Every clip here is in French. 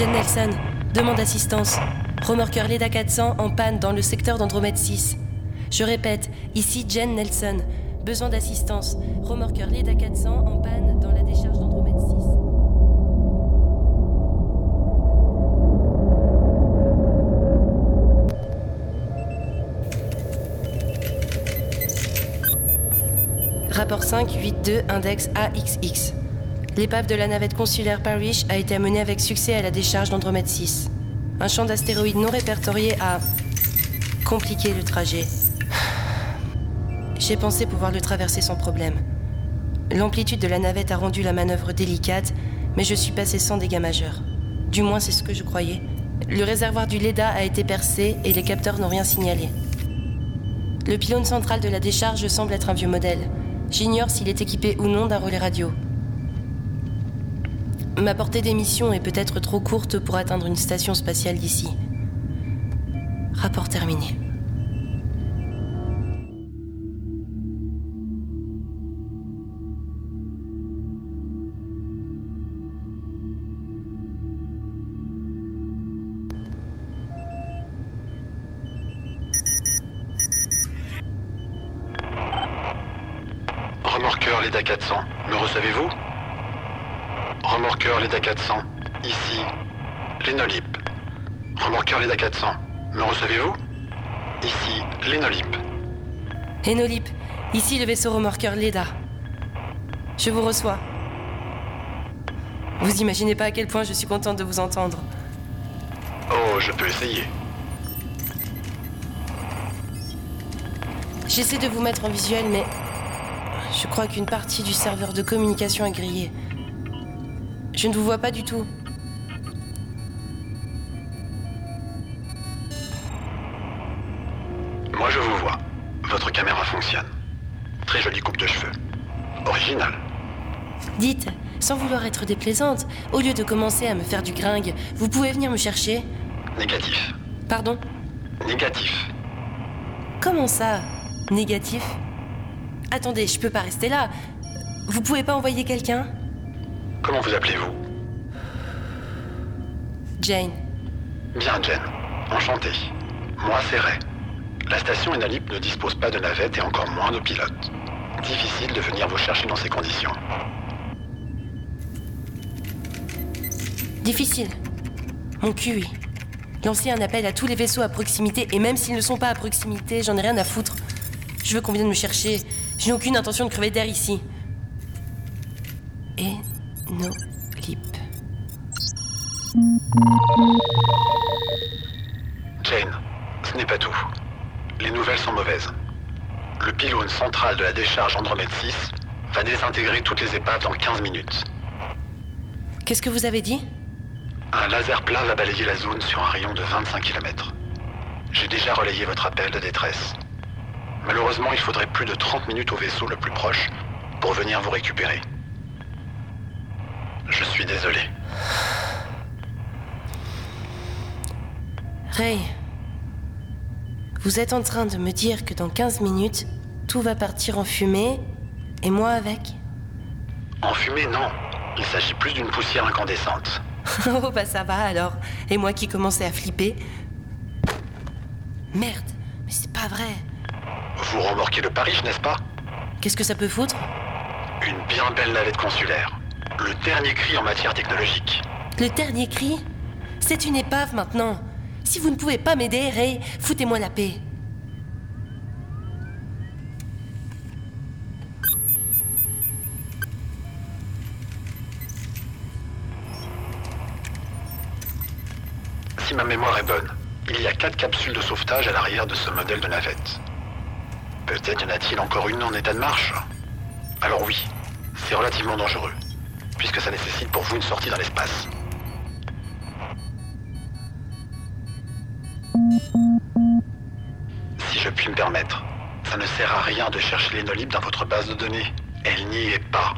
Jen Nelson, demande assistance. Remorqueur Leda 400 en panne dans le secteur d'Andromède 6. Je répète, ici Jen Nelson. Besoin d'assistance. Remorqueur Leda 400 en panne dans la décharge d'Andromède 6. Rapport 5, 8-2, index AXX. L'épave de la navette consulaire Parrish a été amenée avec succès à la décharge d'Andromède 6. Un champ d'astéroïdes non répertorié a compliqué le trajet. J'ai pensé pouvoir le traverser sans problème. L'amplitude de la navette a rendu la manœuvre délicate, mais je suis passé sans dégâts majeurs. Du moins, c'est ce que je croyais. Le réservoir du LEDA a été percé et les capteurs n'ont rien signalé. Le pylône central de la décharge semble être un vieux modèle. J'ignore s'il est équipé ou non d'un relais radio. Ma portée d'émission est peut-être trop courte pour atteindre une station spatiale d'ici. Rapport terminé. Remorqueur Leda 400, me recevez-vous? Remorqueur Leda 400, ici, Lénolip. Remorqueur Leda 400, me recevez-vous? Ici, Lénolip. Enolip, ici le vaisseau remorqueur Leda. Je vous reçois. Vous imaginez pas à quel point je suis contente de vous entendre. Oh, je peux essayer. J'essaie de vous mettre en visuel, mais je crois qu'une partie du serveur de communication est grillée. Je ne vous vois pas du tout. Moi, je vous vois. Votre caméra fonctionne. Très jolie coupe de cheveux. Original. Dites, sans vouloir être déplaisante, au lieu de commencer à me faire du gringue, vous pouvez venir me chercher Négatif. Pardon? Négatif. Comment ça Négatif? Attendez, je peux pas rester là. Vous pouvez pas envoyer quelqu'un? Comment vous appelez-vous Jane. Bien, Jen. Enchanté. Moi, c'est Ray. La station Enalip ne dispose pas de navette et encore moins de pilote. Difficile de venir vous chercher dans ces conditions. Difficile. Mon QI. Lancer un appel à tous les vaisseaux à proximité, et même s'ils ne sont pas à proximité, j'en ai rien à foutre. Je veux qu'on vienne me chercher. Je n'ai aucune intention de crever d'air ici. Jane, ce n'est pas tout. Les nouvelles sont mauvaises. Le pylône central de la décharge Andromède 6 va désintégrer toutes les épaves dans 15 minutes. Qu'est-ce que vous avez dit? Un laser plat va balayer la zone sur un rayon de 25 km. J'ai déjà relayé votre appel de détresse. Malheureusement, il faudrait plus de 30 minutes au vaisseau le plus proche pour venir vous récupérer. Je suis désolé. Ray, vous êtes en train de me dire que dans 15 minutes, tout va partir en fumée, et moi avec En fumée, non. Il s'agit plus d'une poussière incandescente. Oh bah ça va alors. Et moi qui commençais à flipper. Merde, mais c'est pas vrai. Vous remorquez le Paris, n'est-ce pas? Qu'est-ce que ça peut foutre? Une bien belle navette consulaire. Le dernier cri en matière technologique. Le dernier cri? C'est une épave maintenant. Si vous ne pouvez pas m'aider, Ray, foutez-moi la paix. Si ma mémoire est bonne, il y a quatre capsules de sauvetage à l'arrière de ce modèle de navette. Peut-être y en a-t-il encore une en état de marche Alors oui, c'est relativement dangereux, puisque ça nécessite pour vous une sortie dans l'espace. Si je puis me permettre, ça ne sert à rien de chercher l'énolib dans votre base de données. Elle n'y est pas.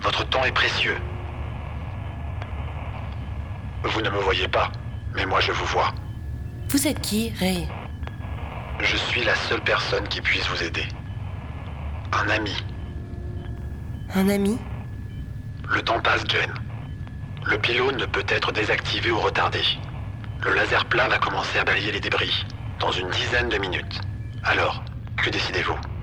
Votre temps est précieux. Vous ne me voyez pas, mais moi je vous vois. Vous êtes qui, Ray? Je suis la seule personne qui puisse vous aider. Un ami. Un ami? Le temps passe, Jen. Le pylône ne peut être désactivé ou retardé. Le laser plat va commencer à balayer les débris dans une dizaine de minutes. Alors, que décidez-vous?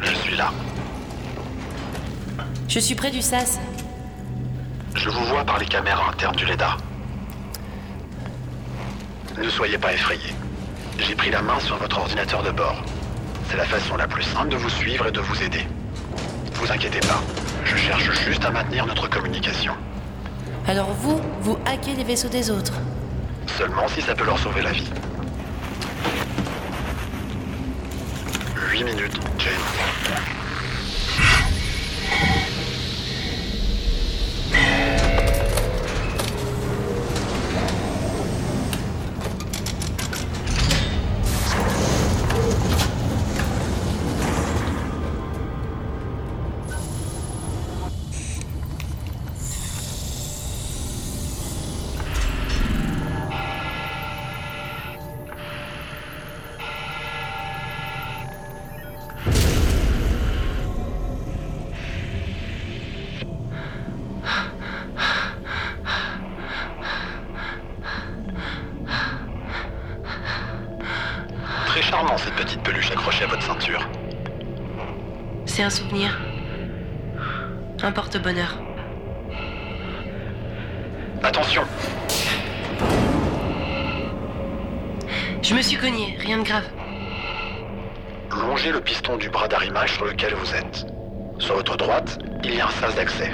Je suis là. Je suis près du SAS. Je vous vois par les caméras internes du LEDA. Ne soyez pas effrayés. J'ai pris la main sur votre ordinateur de bord. C'est la façon la plus simple de vous suivre et de vous aider. Vous inquiétez pas. Je cherche juste à maintenir notre communication. Alors vous, vous hackez les vaisseaux des autres. Seulement si ça peut leur sauver la vie. 8 minutes, Jane. Très charmant cette petite peluche accrochée à votre ceinture. C'est un souvenir. Un porte-bonheur. Attention, Je me suis cogné, rien de grave. longez le piston du bras d'arrimage sur lequel vous êtes. Sur votre droite, il y a un sas d'accès.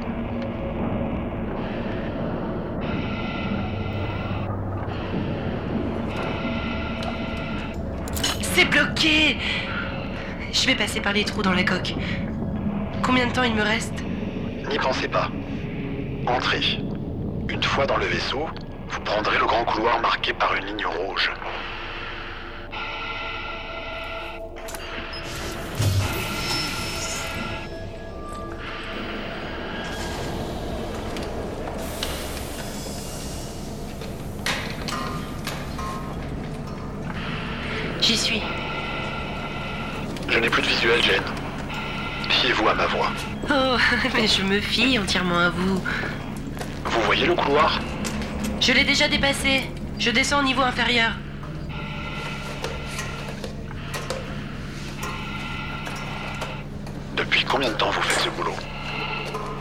C'est bloqué Je vais passer par les trous dans la coque. Combien de temps il me reste N'y pensez pas. Entrez. Une fois dans le vaisseau, vous prendrez le grand couloir marqué par une ligne rouge. J'y suis. Je n'ai plus de visuel, Jane. Fiez-vous à ma voix. Oh, mais je me fie entièrement à vous. Vous voyez le couloir? Je l'ai déjà dépassé. Je descends au niveau inférieur. Depuis combien de temps vous faites ce boulot?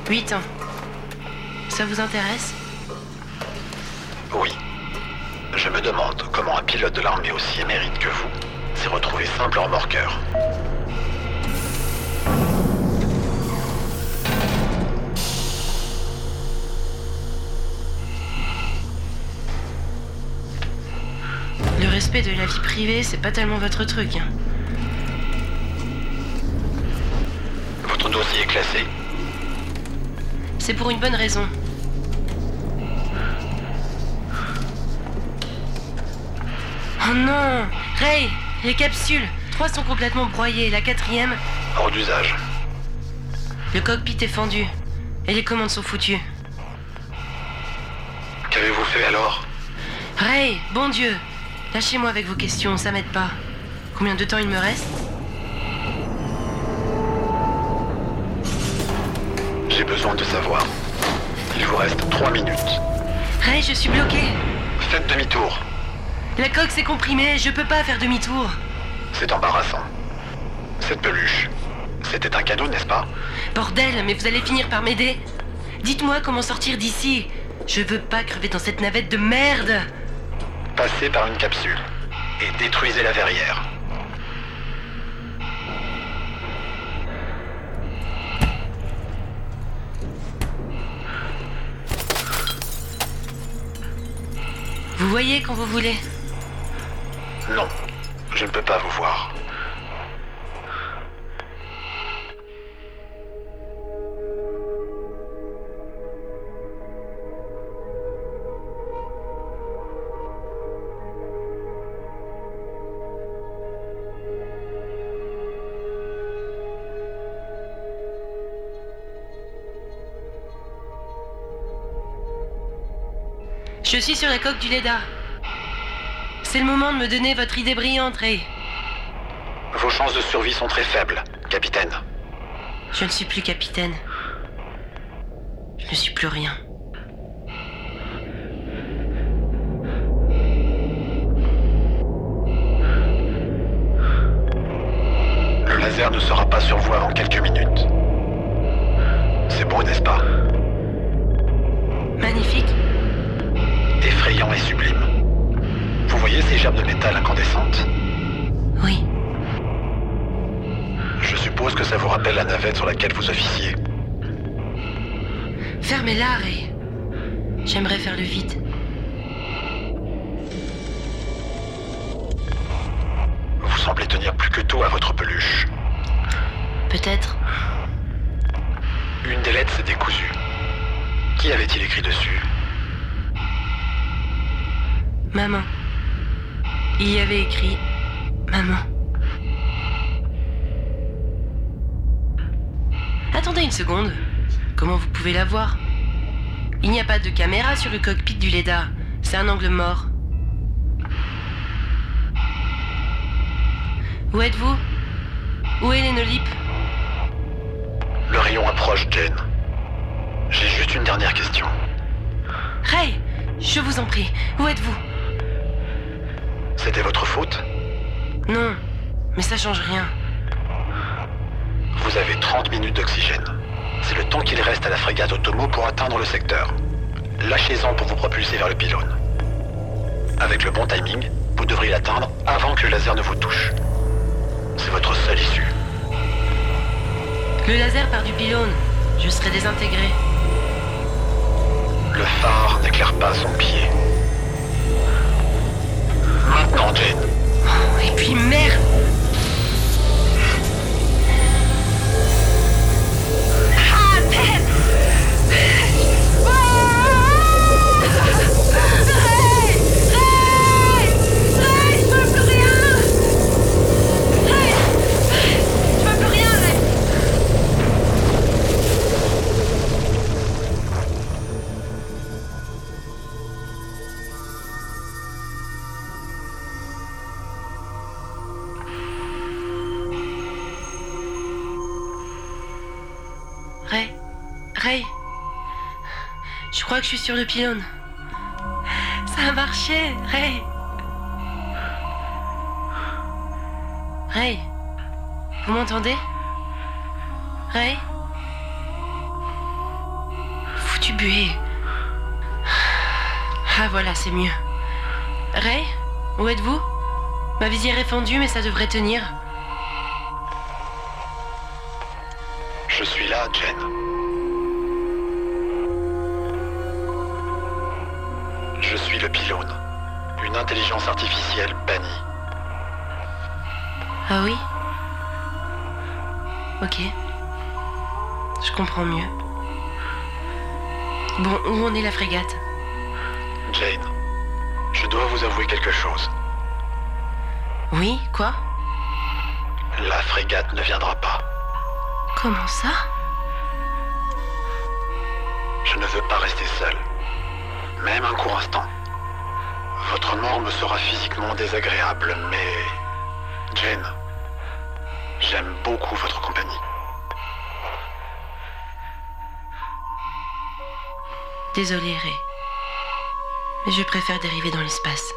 8 ans. Ça vous intéresse? Oui. Je me demande comment un pilote de l'armée aussi émérite que vous s'est retrouvé simple remorqueur. Le respect de la vie privée, c'est pas tellement votre truc. hein. Votre dossier est classé C'est pour une bonne raison. Oh non Ray Les capsules Trois sont complètement broyées, la quatrième, hors d'usage. le cockpit est fendu. Et les commandes sont foutues. Qu'avez-vous fait alors? Ray, bon Dieu Lâchez-moi avec vos questions, ça m'aide pas. Combien de temps il me reste? J'ai besoin de savoir. Il vous reste trois minutes. Ray, je suis bloqué Faites demi-tour. La coque s'est comprimée, je peux pas faire demi-tour. C'est embarrassant. Cette peluche, c'était un cadeau, n'est-ce pas? Bordel, mais vous allez finir par m'aider. Dites-moi comment sortir d'ici. Je veux pas crever dans cette navette de merde. Passez par une capsule et détruisez la verrière. Vous voyez quand vous voulez. Non, je ne peux pas vous voir. Je suis sur la coque du Leda. C'est le moment de me donner votre idée brillante, Ray. Vos chances de survie sont très faibles, capitaine. Je ne suis plus capitaine. Je ne suis plus rien. Le laser ne sera pas sur vous avant quelques minutes. C'est beau, n'est-ce pas? Incandescentes Oui. Je suppose que ça vous rappelle la navette sur laquelle vous officiez. Fermez-la, Ray. J'aimerais faire le vide. Vous semblez tenir plus que tout à votre peluche. Peut-être. Une des lettres s'est décousue. Qui avait-il écrit dessus? Maman. Il y avait écrit Maman. Attendez une seconde. Comment vous pouvez la voir? Il n'y a pas de caméra sur le cockpit du LEDA. C'est un angle mort. Où êtes-vous? Où est l'énolip Le rayon approche, Jane. J'ai juste une dernière question. Ray Je vous en prie, où êtes-vous? C'était votre faute Non, mais ça change rien. Vous avez 30 minutes d'oxygène. C'est le temps qu'il reste à la frégate Otomo pour atteindre le secteur. Lâchez-en pour vous propulser vers le pylône. Avec le bon timing, vous devriez l'atteindre avant que le laser ne vous touche. C'est votre seule issue. Le laser part du pylône. Je serai désintégré. Le phare n'éclaire pas son pied. Et puis merde je suis sur le pylône. Ça a marché, Ray Ray Vous m'entendez? Ray? Foutu buée. Ah voilà, c'est mieux. Ray Où êtes-vous? Ma visière est fendue, mais ça devrait tenir. Je suis là, Jane. Le pylône. Une intelligence artificielle bannie. Ah oui? Ok. Je comprends mieux. Bon, où en est la frégate? Jane, je dois vous avouer quelque chose. Oui, quoi? La frégate ne viendra pas. Comment ça? Je ne veux pas rester seul. Même un court instant. Votre mort me sera physiquement désagréable, mais... Jane, j'aime beaucoup votre compagnie. Désolé, Ray. Mais je préfère dériver dans l'espace.